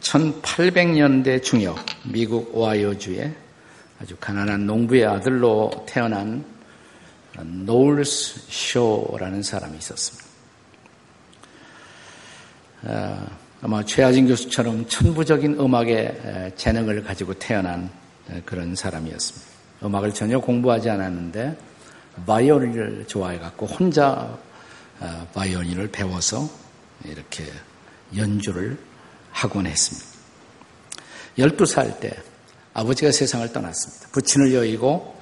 1800년대 중엽 미국 오하이오주에 아주 가난한 농부의 아들로 태어난 노울스 쇼라는 사람이 있었습니다. 어, 아마 최하진 교수처럼 천부적인 음악의 재능을 가지고 태어난 그런 사람이었습니다. 음악을 전혀 공부하지 않았는데 바이올린을 좋아해갖고 혼자 어, 바이올린을 배워서 이렇게 연주를 하곤 했습니다. 12살 때 아버지가 세상을 떠났습니다. 부친을 여의고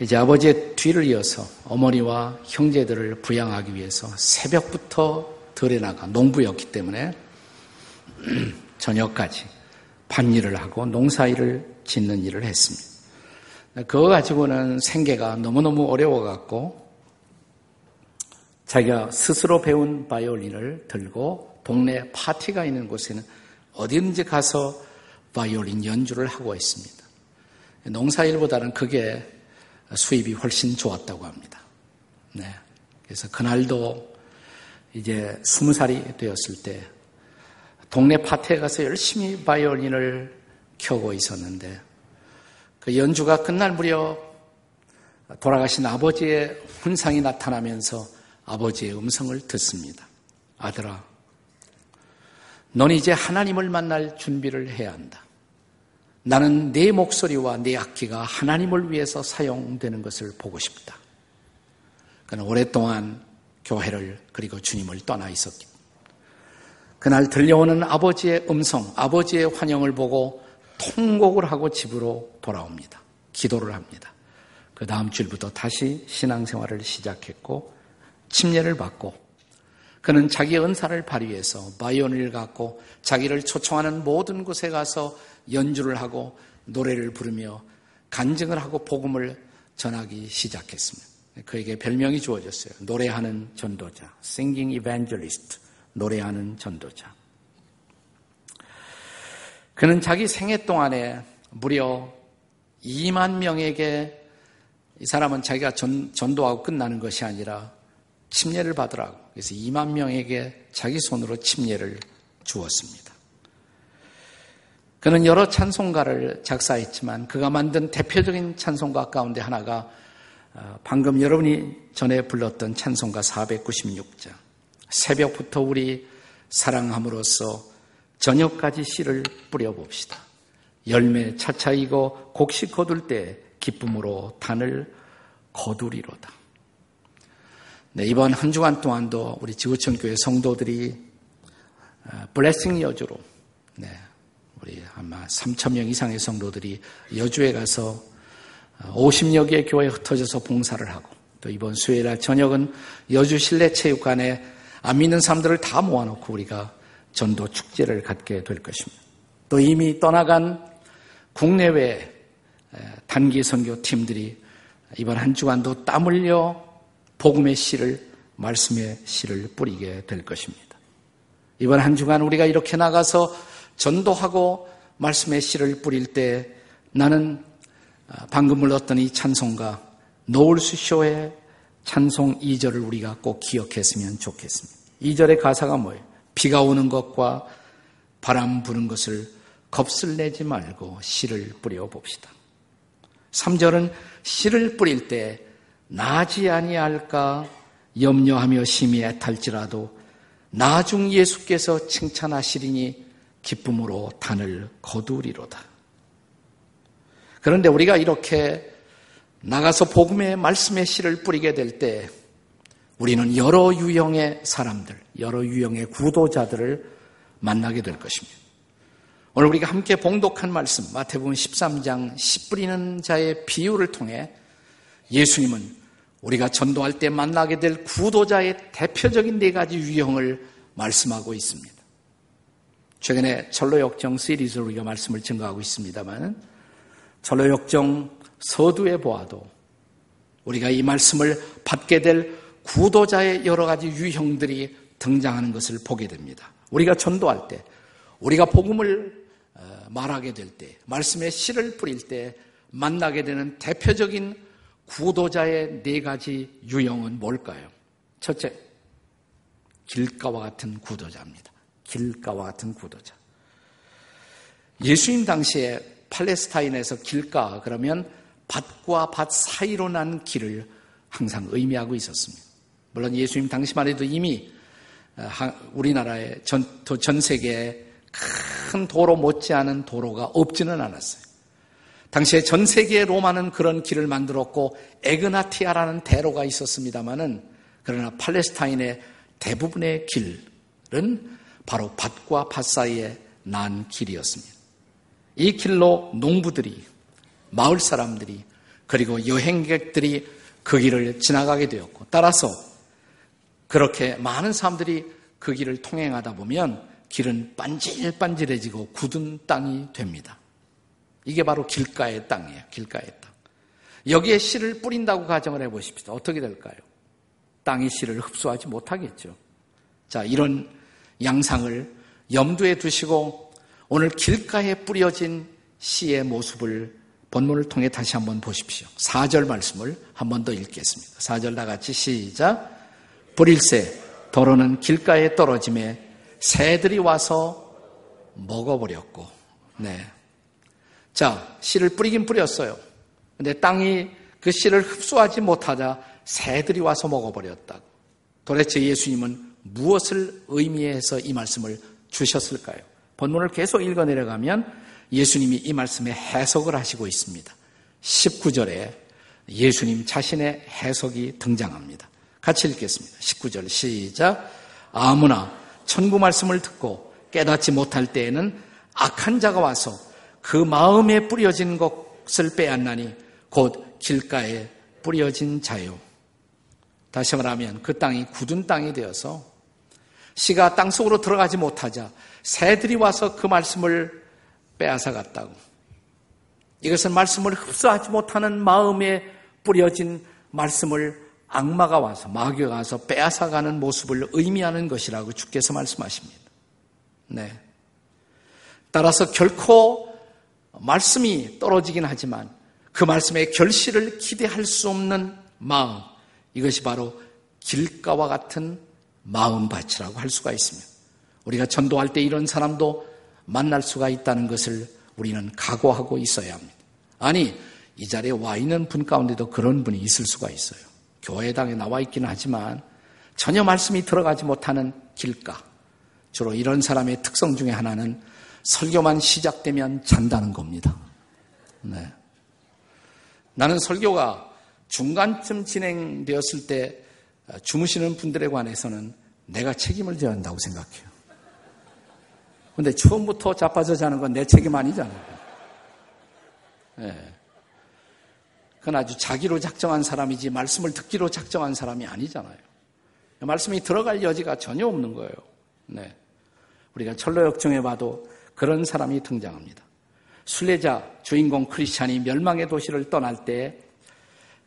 이제 아버지의 뒤를 이어서 어머니와 형제들을 부양하기 위해서 새벽부터 들에 나가 농부였기 때문에 저녁까지 밭일을 하고 농사일을 짓는 일을 했습니다. 그거 가지고는 생계가 너무너무 어려워갖고 자기가 스스로 배운 바이올린을 들고 동네 파티가 있는 곳에는 어디든지 가서 바이올린 연주를 하고 있습니다. 농사일보다는 그게 수입이 훨씬 좋았다고 합니다. 네. 그래서 그날도 이제 스무 살이 되었을 때 동네 파티에 가서 열심히 바이올린을 켜고 있었는데 그 연주가 끝날 무렵 돌아가신 아버지의 훈상이 나타나면서 아버지의 음성을 듣습니다. 아들아, 넌 이제 하나님을 만날 준비를 해야 한다. 나는 내 목소리와 내 악기가 하나님을 위해서 사용되는 것을 보고 싶다. 그는 오랫동안 교회를 그리고 주님을 떠나 있었기. 그날 들려오는 아버지의 음성, 아버지의 환영을 보고 통곡을 하고 집으로 돌아옵니다. 기도를 합니다. 그 다음 주일부터 다시 신앙생활을 시작했고 침례를 받고 그는 자기 은사를 발휘해서 바이오니를 갖고 자기를 초청하는 모든 곳에 가서 연주를 하고 노래를 부르며 간증을 하고 복음을 전하기 시작했습니다. 그에게 별명이 주어졌어요. 노래하는 전도자, singing evangelist, 노래하는 전도자. 그는 자기 생애 동안에 무려 2만 명에게 이 사람은 자기가 전, 전도하고 끝나는 것이 아니라 침례를 받으라고. 그래서 2만 명에게 자기 손으로 침례를 주었습니다. 그는 여러 찬송가를 작사했지만 그가 만든 대표적인 찬송가 가운데 하나가 어, 방금 여러분이 전에 불렀던 찬송가 496장. 새벽부터 우리 사랑함으로써 저녁까지 씨를 뿌려봅시다. 열매 차차이고 곡식 거둘 때 기쁨으로 단을 거두리로다. 네, 이번 한 주간 동안도 우리 지구촌 교회 성도들이 블레싱 어, 여주로 네, 우리 아마 3천 명 이상의 성도들이 여주에 가서 50여 개의 교회에 흩어져서 봉사를 하고 또 이번 수요일 저녁은 여주 실내 체육관에 안 믿는 사람들을 다 모아놓고 우리가 전도 축제를 갖게 될 것입니다. 또 이미 떠나간 국내외 단기 선교 팀들이 이번 한 주간도 땀 흘려 복음의 씨를 말씀의 씨를 뿌리게 될 것입니다. 이번 한 주간 우리가 이렇게 나가서 전도하고 말씀의 씨를 뿌릴 때 나는 아, 방금 불렀던 이 찬송가 노을수쇼의 찬송 2절을 우리가 꼭 기억했으면 좋겠습니다. 2절의 가사가 뭐예요? 비가 오는 것과 바람 부는 것을 겁을 내지 말고 씨를 뿌려 봅시다. 3절은 씨를 뿌릴 때 나지 아니할까 염려하며 심히 애탈지라도 나중 예수께서 칭찬하시리니 기쁨으로 단을 거두리로다. 그런데 우리가 이렇게 나가서 복음의 말씀의 씨를 뿌리게 될 때 우리는 여러 유형의 사람들, 여러 유형의 구도자들을 만나게 될 것입니다. 오늘 우리가 함께 봉독한 말씀, 마태복음 13장 씨 뿌리는 자의 비유를 통해 예수님은 우리가 전도할 때 만나게 될 구도자의 대표적인 네 가지 유형을 말씀하고 있습니다. 최근에 철로역정 시리즈로 우리가 말씀을 증거하고 있습니다만 철로역정 서두에 보아도 우리가 이 말씀을 받게 될 구도자의 여러 가지 유형들이 등장하는 것을 보게 됩니다. 우리가 전도할 때, 우리가 복음을 어, 말하게 될 때, 말씀의 씨를 뿌릴 때 만나게 되는 대표적인 구도자의 네 가지 유형은 뭘까요? 첫째, 길가와 같은 구도자입니다. 길가와 같은 구도자. 예수님 당시에 팔레스타인에서 길가 그러면 밭과 밭 사이로 난 길을 항상 의미하고 있었습니다. 물론 예수님 당시만 해도 이미 어, 우리나라의 전, 전 세계에 큰 도로 못지않은 도로가 없지는 않았어요. 당시에 전 세계의 로마는 그런 길을 만들었고 에그나티아라는 대로가 있었습니다마는 그러나 팔레스타인의 대부분의 길은 바로 밭과 밭 사이에 난 길이었습니다. 이 길로 농부들이 마을 사람들이 그리고 여행객들이 그 길을 지나가게 되었고 따라서 그렇게 많은 사람들이 그 길을 통행하다 보면 길은 반질반질해지고 굳은 땅이 됩니다. 이게 바로 길가의 땅이에요. 길가의 땅. 여기에 씨를 뿌린다고 가정을 해보십시오. 어떻게 될까요? 땅이 씨를 흡수하지 못하겠죠. 자, 이런 양상을 염두에 두시고 오늘 길가에 뿌려진 씨의 모습을 본문을 통해 다시 한번 보십시오. 4절 말씀을 한 번 더 읽겠습니다. 4절 다 같이 시작. 뿌릴새 도로는 길가에 떨어짐에 새들이 와서 먹어버렸고, 네. 자, 씨를 뿌리긴 뿌렸어요. 근데 땅이 그 씨를 흡수하지 못하자 새들이 와서 먹어버렸다고. 도대체 예수님은 무엇을 의미해서 이 말씀을 주셨을까요? 본문을 계속 읽어 내려가면 예수님이 이 말씀에 해석을 하시고 있습니다. 19절에 예수님 자신의 해석이 등장합니다. 같이 읽겠습니다. 19절 시작. 아무나 천구 말씀을 듣고 깨닫지 못할 때에는 악한 자가 와서 그 마음에 뿌려진 것을 빼앗나니 곧 길가에 뿌려진 자요. 다시 말하면 그 땅이 굳은 땅이 되어서 씨가 땅 속으로 들어가지 못하자 새들이 와서 그 말씀을 빼앗아 갔다고. 이것은 말씀을 흡수하지 못하는 마음에 뿌려진 말씀을 악마가 와서 마귀가 와서 빼앗아 가는 모습을 의미하는 것이라고 주께서 말씀하십니다. 네. 따라서 결코 말씀이 떨어지긴 하지만 그 말씀의 결실을 기대할 수 없는 마음, 이것이 바로 길가와 같은 마음밭이라고 할 수가 있습니다. 우리가 전도할 때 이런 사람도 만날 수가 있다는 것을 우리는 각오하고 있어야 합니다. 아니, 이 자리에 와 있는 분 가운데도 그런 분이 있을 수가 있어요. 교회당에 나와 있기는 하지만 전혀 말씀이 들어가지 못하는 길가. 주로 이런 사람의 특성 중에 하나는 설교만 시작되면 잔다는 겁니다. 네. 나는 설교가 중간쯤 진행되었을 때 주무시는 분들에 관해서는 내가 책임을 져야 한다고 생각해요. 근데 처음부터 자빠져 자는 건 내 책임 아니잖아요. 네. 그건 아주 자기로 작정한 사람이지 말씀을 듣기로 작정한 사람이 아니잖아요. 말씀이 들어갈 여지가 전혀 없는 거예요. 네. 우리가 철로역정에 봐도 그런 사람이 등장합니다. 순례자 주인공 크리스찬이 멸망의 도시를 떠날 때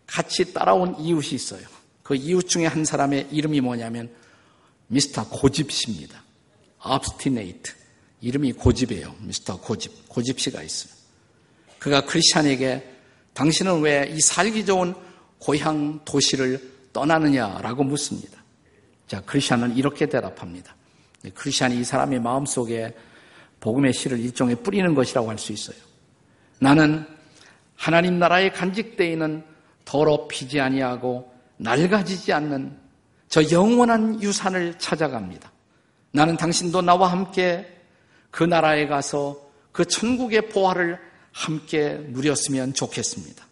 같이 따라온 이웃이 있어요. 그 이웃 중에 한 사람의 이름이 뭐냐면 미스터 고집씨입니다. obstinate. 이름이 고집이에요. 미스터 고집. 고집씨가 있어요. 그가 크리스찬에게 당신은 왜 이 살기 좋은 고향 도시를 떠나느냐라고 묻습니다. 자, 크리스찬은 이렇게 대답합니다. 크리스찬이 이 사람의 마음속에 복음의 씨를 일종의 뿌리는 것이라고 할 수 있어요. 나는 하나님 나라에 간직되어 있는 더럽히지 아니하고 낡아지지 않는 저 영원한 유산을 찾아갑니다. 나는 당신도 나와 함께 그 나라에 가서 그 천국의 보화를 함께 누렸으면 좋겠습니다.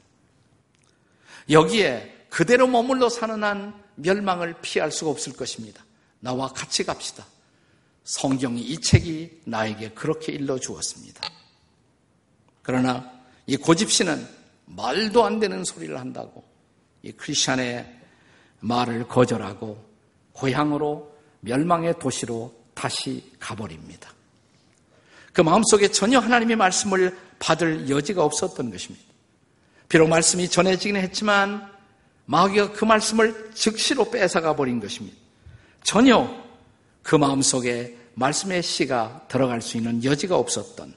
여기에 그대로 머물러 사는 한 멸망을 피할 수가 없을 것입니다. 나와 같이 갑시다. 성경이 이 책이 나에게 그렇게 일러 주었습니다. 그러나 이 고집씨는 말도 안 되는 소리를 한다고 이 크리스천의 말을 거절하고 고향으로 멸망의 도시로 다시 가버립니다. 그 마음속에 전혀 하나님의 말씀을 받을 여지가 없었던 것입니다. 비록 말씀이 전해지긴 했지만 마귀가 그 말씀을 즉시로 뺏어가 버린 것입니다. 전혀 그 마음속에 말씀의 씨가 들어갈 수 있는 여지가 없었던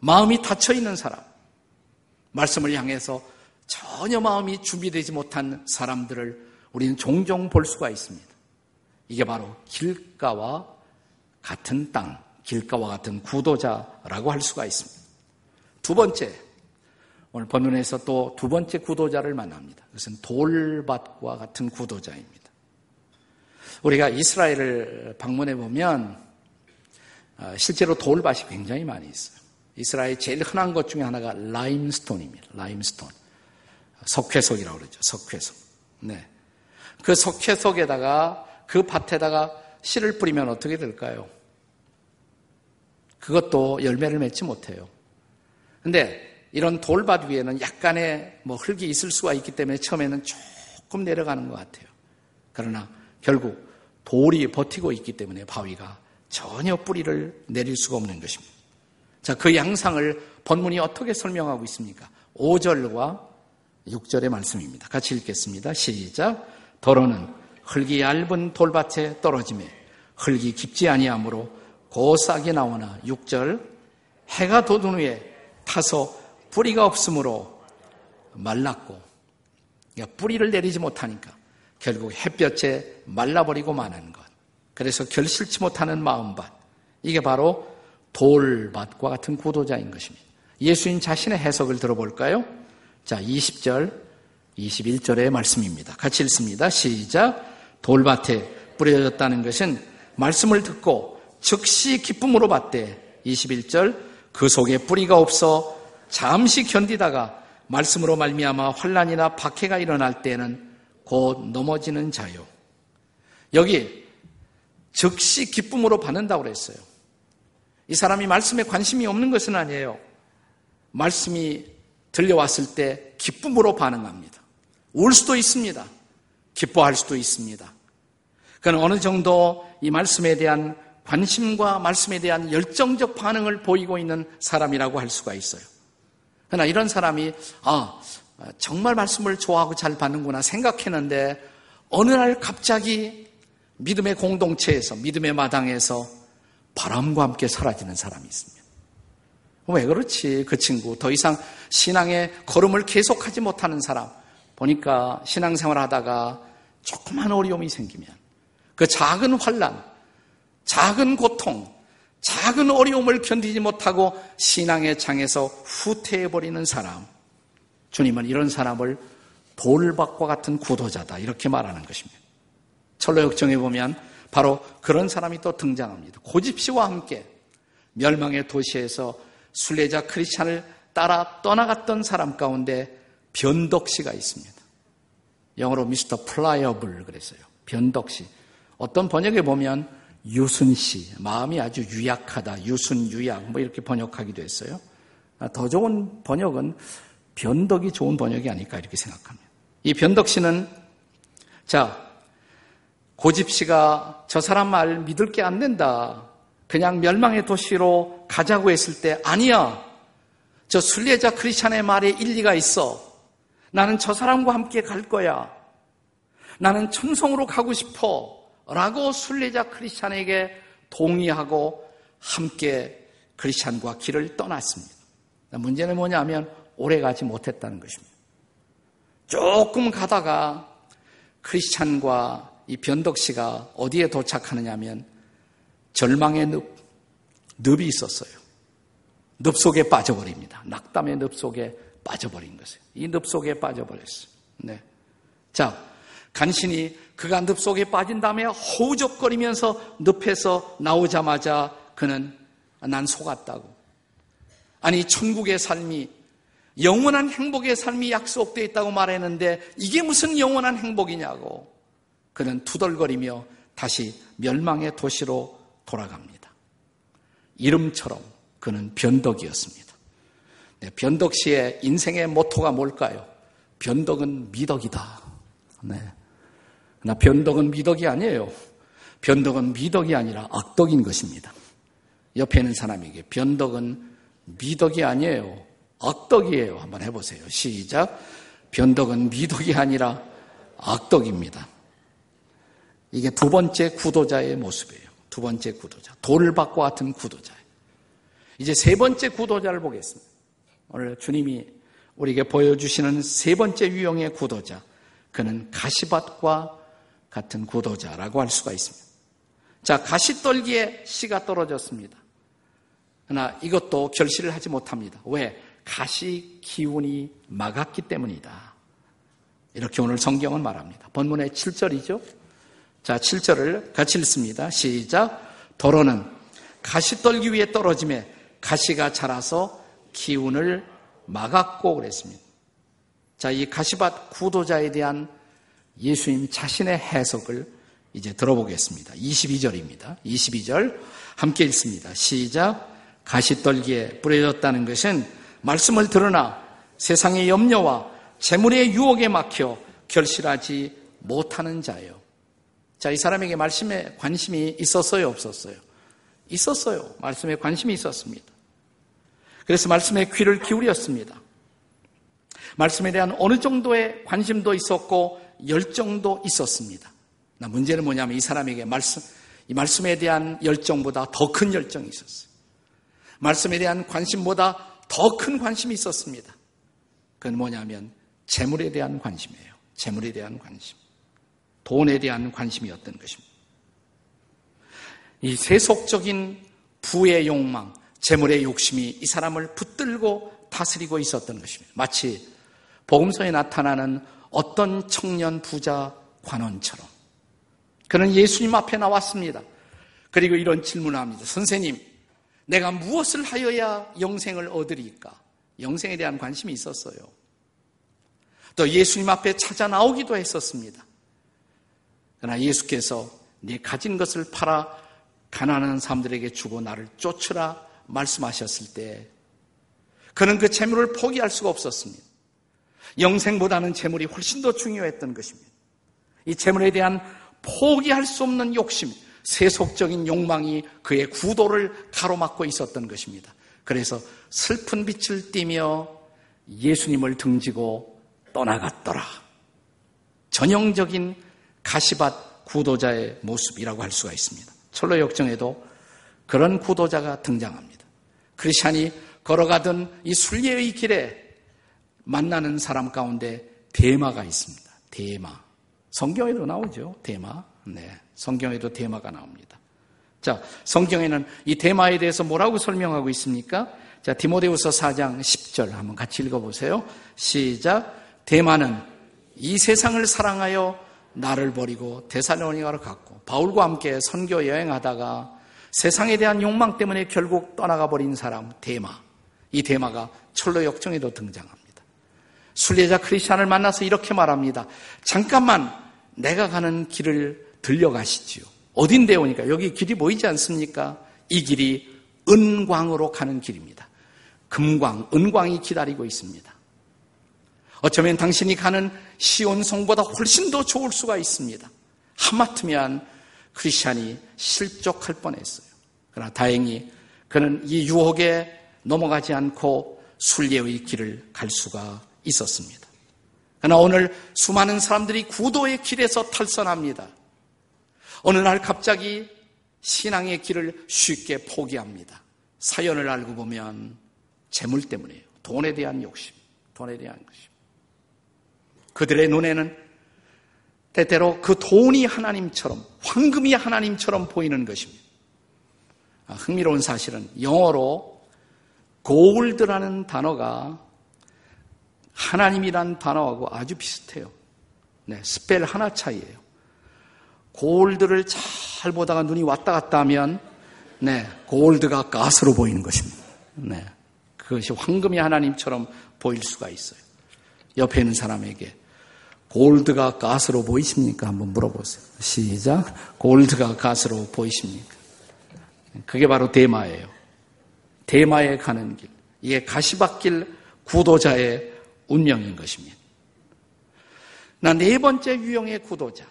마음이 닫혀 있는 사람, 말씀을 향해서 전혀 마음이 준비되지 못한 사람들을 우리는 종종 볼 수가 있습니다. 이게 바로 길가와 같은 땅, 길가와 같은 구도자라고 할 수가 있습니다. 두 번째, 오늘 본문에서 또 두 번째 구도자를 만납니다. 그것은 돌밭과 같은 구도자입니다. 우리가 이스라엘을 방문해 보면 어, 실제로 돌밭이 굉장히 많이 있어요. 이스라엘 제일 흔한 것 중에 하나가 라임스톤입니다. 라임스톤. 석회석이라고 그러죠. 석회석. 네. 그 석회석에다가 그 밭에다가 씨를 뿌리면 어떻게 될까요? 그것도 열매를 맺지 못해요. 근데 이런 돌밭 위에는 약간의 뭐 흙이 있을 수가 있기 때문에 처음에는 조금 내려가는 것 같아요. 그러나 결국 돌이 버티고 있기 때문에 바위가 전혀 뿌리를 내릴 수가 없는 것입니다. 자, 그 양상을 본문이 어떻게 설명하고 있습니까? 5절과 6절의 말씀입니다. 같이 읽겠습니다. 시작. 더러는 흙이 얇은 돌밭에 떨어짐에 흙이 깊지 아니하므로 고싹이 나오나 6절 해가 돋은 후에 타서 뿌리가 없으므로 말랐고 그러니까 뿌리를 내리지 못하니까 결국 햇볕에 말라버리고 마는 것. 그래서 결실치 못하는 마음밭. 이게 바로 돌밭과 같은 구도자인 것입니다. 예수님 자신의 해석을 들어볼까요? 자, 20절, 21절의 말씀입니다. 같이 읽습니다. 시작. 돌밭에 뿌려졌다는 것은 말씀을 듣고 즉시 기쁨으로 받되 21절 그 속에 뿌리가 없어 잠시 견디다가 말씀으로 말미암아 환란이나 박해가 일어날 때는 곧 넘어지는 자요. 여기 즉시 기쁨으로 받는다고 그랬어요. 이 사람이 말씀에 관심이 없는 것은 아니에요. 말씀이 들려왔을 때 기쁨으로 반응합니다. 울 수도 있습니다. 기뻐할 수도 있습니다. 그는 어느 정도 이 말씀에 대한 관심과 말씀에 대한 열정적 반응을 보이고 있는 사람이라고 할 수가 있어요. 그러나 이런 사람이, 아, 정말 말씀을 좋아하고 잘 받는구나 생각했는데, 어느 날 갑자기 믿음의 공동체에서, 믿음의 마당에서 바람과 함께 사라지는 사람이 있습니다. 왜 그렇지? 그 친구. 더 이상 신앙의 걸음을 계속하지 못하는 사람. 보니까 신앙생활 하다가 조그만 어려움이 생기면 그 작은 환란, 작은 고통, 작은 어려움을 견디지 못하고 신앙의 장에서 후퇴해 버리는 사람. 주님은 이런 사람을 돌박과 같은 구도자다. 이렇게 말하는 것입니다. 철로역정에 보면 바로 그런 사람이 또 등장합니다. 고집시와 함께 멸망의 도시에서 순례자 크리스찬을 따라 떠나갔던 사람 가운데 변덕씨가 있습니다. 영어로 Mr. Pliable 그랬어요. 변덕씨. 어떤 번역에 보면 유순씨, 마음이 아주 유약하다, 유순 유약, 뭐 이렇게 번역하기도 했어요. 아, 더 좋은 번역은 변덕이 좋은 번역이 아닐까 이렇게 생각합니다. 이 변덕 씨는 자, 고집 씨가 저 사람 말 믿을 게 안 된다. 그냥 멸망의 도시로 가자고 했을 때 아니야. 저 순례자 크리스찬의 말에 일리가 있어. 나는 저 사람과 함께 갈 거야. 나는 천성으로 가고 싶어. 라고 순례자 크리스찬에게 동의하고 함께 크리스찬과 길을 떠났습니다. 문제는 뭐냐면 오래 가지 못했다는 것입니다. 조금 가다가 크리스찬과 이 변덕 씨가 어디에 도착하느냐 하면 절망의 늪, 늪이 있었어요. 늪 속에 빠져버립니다. 낙담의 늪 속에 빠져버린 것이에요. 이 늪 속에 빠져버렸어요. 네. 자, 간신히 그가 늪 속에 빠진 다음에 허우적거리면서 늪에서 나오자마자 그는 난 속았다고. 아니, 천국의 삶이 영원한 행복의 삶이 약속되어 있다고 말했는데 이게 무슨 영원한 행복이냐고. 그는 투덜거리며 다시 멸망의 도시로 돌아갑니다. 이름처럼 그는 변덕이었습니다. 네, 변덕 씨의 인생의 모토가 뭘까요? 변덕은 미덕이다. 네. 나 변덕은 미덕이 아니에요. 변덕은 미덕이 아니라 악덕인 것입니다. 옆에 있는 사람에게 변덕은 미덕이 아니에요. 악덕이에요. 한번 해보세요. 시작. 변덕은 미덕이 아니라 악덕입니다. 이게 두 번째 구도자의 모습이에요. 두 번째 구도자. 돌밭과 같은 구도자. 이제 세 번째 구도자를 보겠습니다. 오늘 주님이 우리에게 보여주시는 세 번째 유형의 구도자. 그는 가시밭과 같은 구도자라고 할 수가 있습니다. 자, 가시떨기에 씨가 떨어졌습니다. 그러나 이것도 결실을 하지 못합니다. 왜? 가시 기운이 막았기 때문이다. 이렇게 오늘 성경은 말합니다. 본문의 7절이죠. 자, 7절을 같이 읽습니다. 시작. 도로는 가시 떨기 위해 떨어짐에 가시가 자라서 기운을 막았고 그랬습니다. 자, 이 가시밭 구도자에 대한 예수님 자신의 해석을 이제 들어보겠습니다. 22절입니다. 22절 함께 읽습니다. 시작. 가시떨기에 뿌려졌다는 것은 말씀을 들으나 세상의 염려와 재물의 유혹에 막혀 결실하지 못하는 자예요. 자, 이 사람에게 말씀에 관심이 있었어요, 없었어요? 있었어요. 말씀에 관심이 있었습니다. 그래서 말씀에 귀를 기울였습니다. 말씀에 대한 어느 정도의 관심도 있었고 열정도 있었습니다. 나 문제는 뭐냐면 이 사람에게 말씀, 이 말씀에 대한 열정보다 더 큰 열정이 있었어요. 말씀에 대한 관심보다 더 큰 관심이 있었습니다. 그건 뭐냐면 재물에 대한 관심이에요. 재물에 대한 관심. 돈에 대한 관심이었던 것입니다. 이 세속적인 부의 욕망, 재물의 욕심이 이 사람을 붙들고 다스리고 있었던 것입니다. 마치 복음서에 나타나는 어떤 청년 부자 관원처럼. 그는 예수님 앞에 나왔습니다. 그리고 이런 질문을 합니다. 선생님, 내가 무엇을 하여야 영생을 얻으리까? 영생에 대한 관심이 있었어요. 또 예수님 앞에 찾아 나오기도 했었습니다. 그러나 예수께서 네 가진 것을 팔아 가난한 사람들에게 주고 나를 쫓으라 말씀하셨을 때 그는 그 재물을 포기할 수가 없었습니다. 영생보다는 재물이 훨씬 더 중요했던 것입니다. 이 재물에 대한 포기할 수 없는 욕심, 세속적인 욕망이 그의 구도를 가로막고 있었던 것입니다. 그래서 슬픈 빛을 띠며 예수님을 등지고 떠나갔더라. 전형적인 가시밭 구도자의 모습이라고 할 수가 있습니다. 철로 역정에도 그런 구도자가 등장합니다. 크리스찬이 걸어가던 이 순례의 길에 만나는 사람 가운데 대마가 있습니다. 대마. 성경에도 나오죠. 대마. 네. 성경에도 대마가 나옵니다. 자, 성경에는 이 대마에 대해서 뭐라고 설명하고 있습니까? 자, 디모데후서 4장 10절 한번 같이 읽어 보세요. 시작. 대마는 이 세상을 사랑하여 나를 버리고 데살로니가로 갔고 바울과 함께 선교 여행하다가 세상에 대한 욕망 때문에 결국 떠나가 버린 사람 대마. 이 대마가 철로 역정에도 등장합니다. 순례자 크리스찬을 만나서 이렇게 말합니다. 잠깐만 내가 가는 길을 들려가시지요. 어딘데 오니까 여기 길이 보이지 않습니까? 이 길이 은광으로 가는 길입니다. 금광, 은광이 기다리고 있습니다. 어쩌면 당신이 가는 시온성보다 훨씬 더 좋을 수가 있습니다. 하마터면 크리스찬이 실족할 뻔했어요. 그러나 다행히 그는 이 유혹에 넘어가지 않고 순례의 길을 갈 수가 있었습니다. 그러나 오늘 수많은 사람들이 구도의 길에서 탈선합니다. 어느 날 갑자기 신앙의 길을 쉽게 포기합니다. 사연을 알고 보면 재물 때문이에요. 돈에 대한 욕심, 돈에 대한 것심. 그들의 눈에는 때때로 그 돈이 하나님처럼, 황금이 하나님처럼 보이는 것입니다. 아, 흥미로운 사실은 영어로 gold라는 단어가 하나님이란 단어하고 아주 비슷해요. 네, spell 하나 차이예요. gold를 잘 보다가 눈이 왔다 갔다 하면 네, gold가 God으로 보이는 것입니다. 네. 그것이 황금이 하나님처럼 보일 수가 있어요. 옆에 있는 사람에게 gold가 God으로 보이십니까? 한번 물어보세요. 시작. gold가 God으로 보이십니까? 그게 바로 대마예요. 대마에 가는 길. 이게 가시밭길 구도자의 운명인 것입니다. 나 네 번째 유형의 구도자.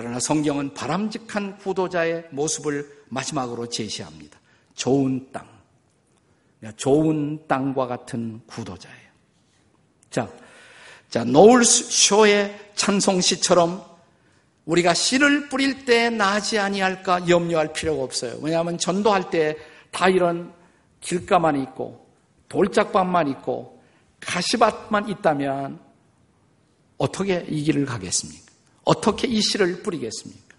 그러나 성경은 바람직한 구도자의 모습을 마지막으로 제시합니다. 좋은 땅. 좋은 땅과 같은 구도자예요. 자, 자, 노을 쇼의 찬송시처럼 우리가 씨를 뿌릴 때 나지 아니할까 염려할 필요가 없어요. 왜냐하면 전도할 때 다 이런 길가만 있고 돌짝밭만 있고 가시밭만 있다면 어떻게 이 길을 가겠습니까? 어떻게 이 씨를 뿌리겠습니까?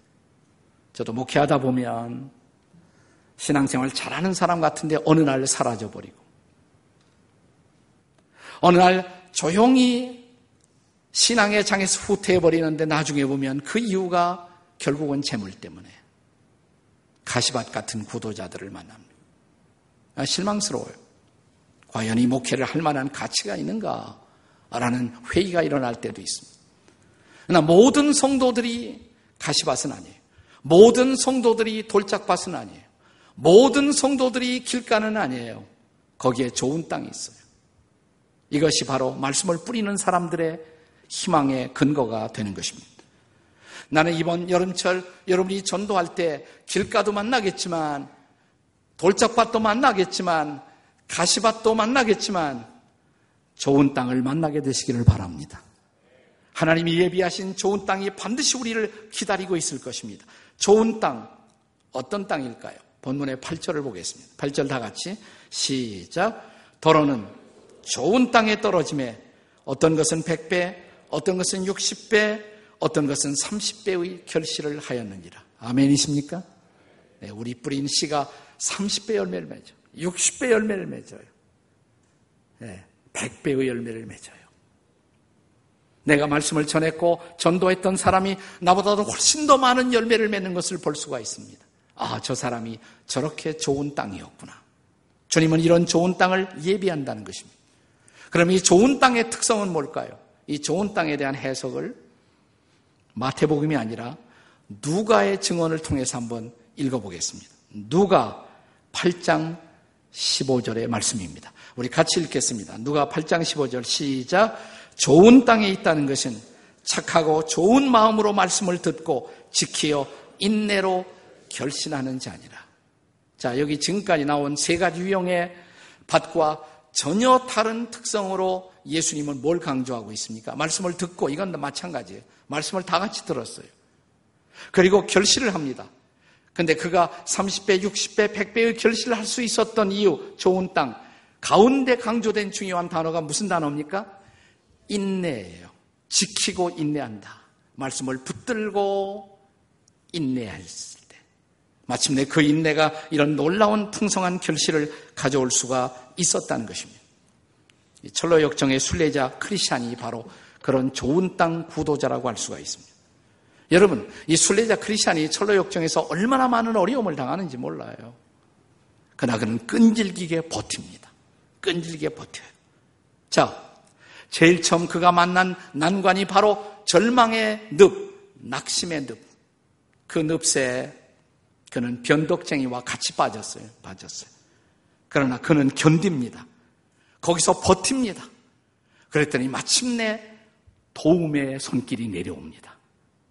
저도 목회하다 보면 신앙생활 잘하는 사람 같은데 어느 날 사라져버리고 어느 날 조용히 신앙의 장에서 후퇴해버리는데 나중에 보면 그 이유가 결국은 재물 때문에 가시밭 같은 구도자들을 만납니다. 아, 실망스러워요. 과연 이 목회를 할 만한 가치가 있는가? 라는 회의가 일어날 때도 있습니다. 그러나 모든 성도들이 가시밭은 아니에요. 모든 성도들이 돌짝밭은 아니에요. 모든 성도들이 길가는 아니에요. 거기에 좋은 땅이 있어요. 이것이 바로 말씀을 뿌리는 사람들의 희망의 근거가 되는 것입니다. 나는 이번 여름철 여러분이 전도할 때 길가도 만나겠지만 돌짝밭도 만나겠지만 가시밭도 만나겠지만 좋은 땅을 만나게 되시기를 바랍니다. 하나님이 예비하신 좋은 땅이 반드시 우리를 기다리고 있을 것입니다. 좋은 땅, 어떤 땅일까요? 본문의 8절을 보겠습니다. 8절 다 같이 시작. 더러는 좋은 땅에 떨어짐에 어떤 것은 100배, 어떤 것은 60배, 어떤 것은 30배의 결실을 하였느니라. 아멘이십니까? 네, 우리 뿌린 씨가 30배 열매를 맺어. 60배 열매를 맺어요. 네, 100배의 열매를 맺어요. 내가 말씀을 전했고 전도했던 사람이 나보다도 훨씬 더 많은 열매를 맺는 것을 볼 수가 있습니다. 아, 저 사람이 저렇게 좋은 땅이었구나. 주님은 이런 좋은 땅을 예비한다는 것입니다. 그럼 이 좋은 땅의 특성은 뭘까요? 이 좋은 땅에 대한 해석을 마태복음이 아니라 누가의 증언을 통해서 한번 읽어보겠습니다. 누가 8장 15절의 말씀입니다. 우리 같이 읽겠습니다. 누가 8장 15절 시작. 좋은 땅에 있다는 것은 착하고 좋은 마음으로 말씀을 듣고 지키어 인내로 결신하는 자니라. 자, 여기 지금까지 나온 세 가지 유형의 밭과 전혀 다른 특성으로 예수님은 뭘 강조하고 있습니까? 말씀을 듣고 이건 마찬가지예요. 말씀을 다 같이 들었어요. 그리고 결실을 합니다. 근데 그가 30배, 60배, 100배의 결실을 할 수 있었던 이유, 좋은 땅. 가운데 강조된 중요한 단어가 무슨 단어입니까? 인내예요. 지키고 인내한다. 말씀을 붙들고 인내했을 때. 마침내 그 인내가 이런 놀라운 풍성한 결실을 가져올 수가 있었다는 것입니다. 철로 역정의 순례자 크리스찬이 바로 그런 좋은 땅 구도자라고 할 수가 있습니다. 여러분, 이 순례자 크리스찬이 철로 역정에서 얼마나 많은 어려움을 당하는지 몰라요. 그러나 그는 끈질기게 버팁니다. 끈질기게 버텨요. 자, 제일 처음 그가 만난 난관이 바로 절망의 늪, 낙심의 늪. 그 늪에 그는 변덕쟁이와 같이 빠졌어요. 빠졌어요. 그러나 그는 견딥니다. 거기서 버팁니다. 그랬더니 마침내 도움의 손길이 내려옵니다.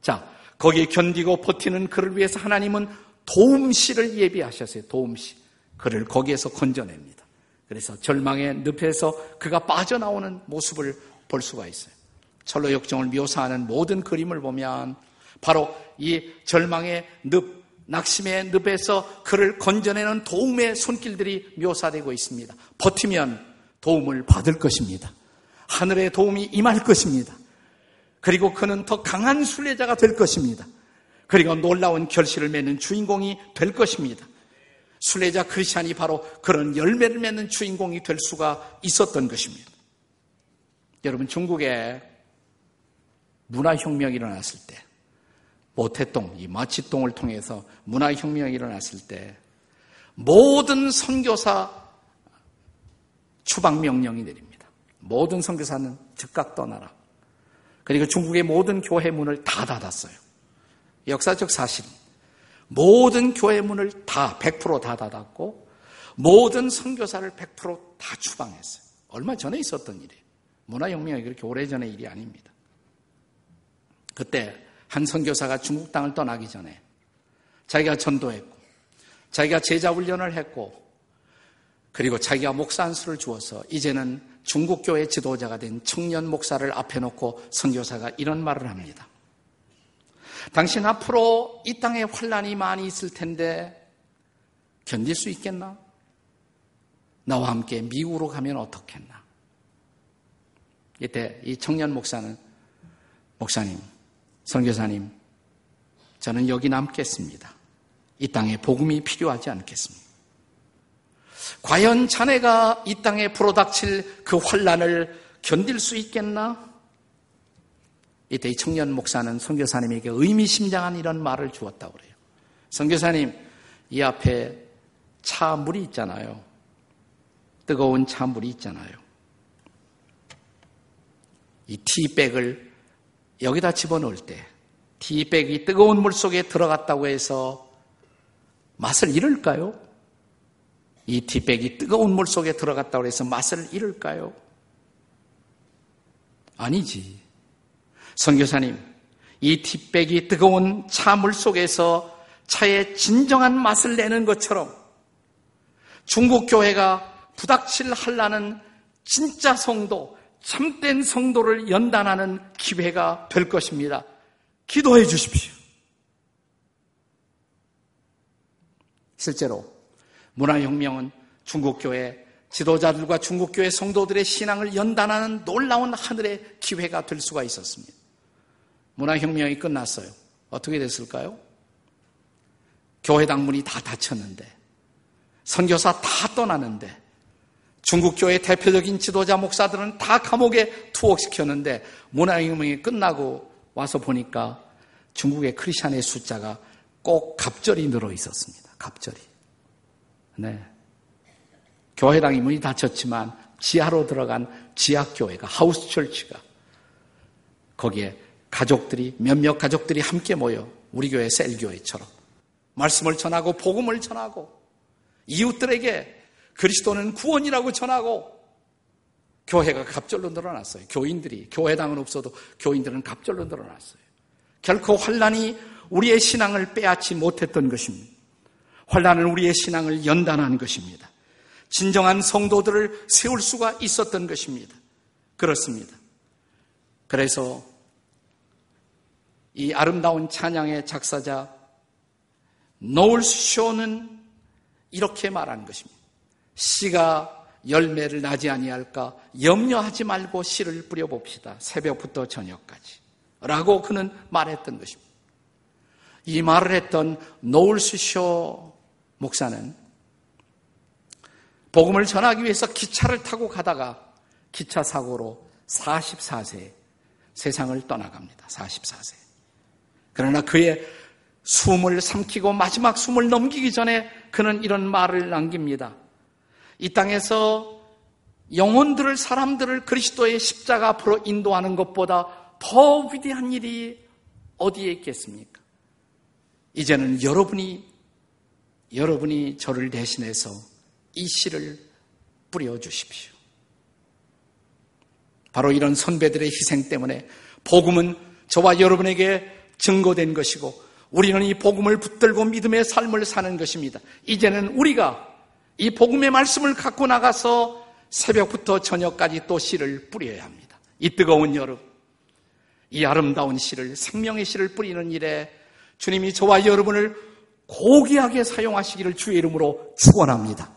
자, 거기에 견디고 버티는 그를 위해서 하나님은 도움씨를 예비하셨어요. 도움씨. 그를 거기에서 건져냅니다. 그래서 절망의 늪에서 그가 빠져나오는 모습을 볼 수가 있어요. 철로 역정을 묘사하는 모든 그림을 보면 바로 이 절망의 늪, 낙심의 늪에서 그를 건져내는 도움의 손길들이 묘사되고 있습니다. 버티면 도움을 받을 것입니다. 하늘의 도움이 임할 것입니다. 그리고 그는 더 강한 순례자가 될 것입니다. 그리고 놀라운 결실을 맺는 주인공이 될 것입니다. 순례자 크리스찬이 바로 그런 열매를 맺는 주인공이 될 수가 있었던 것입니다. 여러분 중국에 문화혁명이 일어났을 때 모태동, 이 마치동을 통해서 문화혁명이 일어났을 때 모든 선교사 추방 명령이 내립니다. 모든 선교사는 즉각 떠나라. 그리고 중국의 모든 교회 문을 다 닫았어요. 역사적 사실. 모든 교회 문을 다 100%다 닫았고 모든 선교사를 100%다 추방했어요. 얼마 전에 있었던 일이에요. 문화혁명이 그렇게 오래전의 일이 아닙니다. 그때 한 선교사가 중국 땅을 떠나기 전에 자기가 전도했고 자기가 제자 훈련을 했고 그리고 자기가 목사 한 수를 주어서 이제는 중국 교회 지도자가 된 청년 목사를 앞에 놓고 선교사가 이런 말을 합니다. 당신 앞으로 이 땅에 환란이 많이 있을 텐데 견딜 수 있겠나? 나와 함께 미국으로 가면 어떻겠나? 이때 이 청년 목사는 목사님, 선교사님, 저는 여기 남겠습니다. 이 땅에 복음이 필요하지 않겠습니까? 과연 자네가 이 땅에 불어닥칠 그 환란을 견딜 수 있겠나? 이때 이 청년 목사는 선교사님에게 의미심장한 이런 말을 주었다고 그래요. 선교사님, 이 앞에 차 물이 있잖아요. 뜨거운 차 물이 있잖아요. 이 티백을 여기다 집어넣을 때 티백이 뜨거운 물 속에 들어갔다고 해서 맛을 잃을까요? 이 티백이 뜨거운 물 속에 들어갔다고 해서 맛을 잃을까요? 아니지. 선교사님, 이 티백이 뜨거운 차 물 속에서 차의 진정한 맛을 내는 것처럼 중국 교회가 부닥칠 할라는 진짜 성도, 참된 성도를 연단하는 기회가 될 것입니다. 기도해 주십시오. 실제로 문화혁명은 중국교회 지도자들과 중국교회 성도들의 신앙을 연단하는 놀라운 하늘의 기회가 될 수가 있었습니다. 문화혁명이 끝났어요. 어떻게 됐을까요? 교회당 문이 다 닫혔는데, 선교사 다 떠나는데, 중국교회 대표적인 지도자 목사들은 다 감옥에 투옥시켰는데, 문화혁명이 끝나고 와서 보니까 중국의 크리스천의 숫자가 꼭 갑절이 늘어 있었습니다. 갑절이. 네. 교회당이 문이 닫혔지만 지하로 들어간 지하교회가 하우스 철치가 거기에 가족들이 몇몇 가족들이 함께 모여 우리 교회 셀교회처럼 말씀을 전하고 복음을 전하고 이웃들에게 그리스도는 구원이라고 전하고 교회가 갑절로 늘어났어요. 교인들이 교회당은 없어도 교인들은 갑절로 늘어났어요. 결코 환란이 우리의 신앙을 빼앗지 못했던 것입니다. 환란은 우리의 신앙을 연단한 것입니다. 진정한 성도들을 세울 수가 있었던 것입니다. 그렇습니다. 그래서 이 아름다운 찬양의 작사자 노울스 쇼는 이렇게 말한 것입니다. 씨가 열매를 나지 아니할까 염려하지 말고 씨를 뿌려봅시다. 새벽부터 저녁까지. 라고 그는 말했던 것입니다. 이 말을 했던 노울스 쇼 목사는 복음을 전하기 위해서 기차를 타고 가다가 기차 사고로 44세 세상을 떠나갑니다. 44세. 그러나 그의 숨을 삼키고 마지막 숨을 넘기기 전에 그는 이런 말을 남깁니다. 이 땅에서 영혼들을 사람들을 그리스도의 십자가 앞으로 인도하는 것보다 더 위대한 일이 어디에 있겠습니까? 이제는 여러분이 여러분이 저를 대신해서 이 씨를 뿌려 주십시오. 바로 이런 선배들의 희생 때문에 복음은 저와 여러분에게 증거된 것이고 우리는 이 복음을 붙들고 믿음의 삶을 사는 것입니다. 이제는 우리가 이 복음의 말씀을 갖고 나가서 새벽부터 저녁까지 또 씨를 뿌려야 합니다. 이 뜨거운 여름, 이 아름다운 씨를, 생명의 씨를 뿌리는 일에 주님이 저와 여러분을 고귀하게 사용하시기를 주의 이름으로 축원합니다.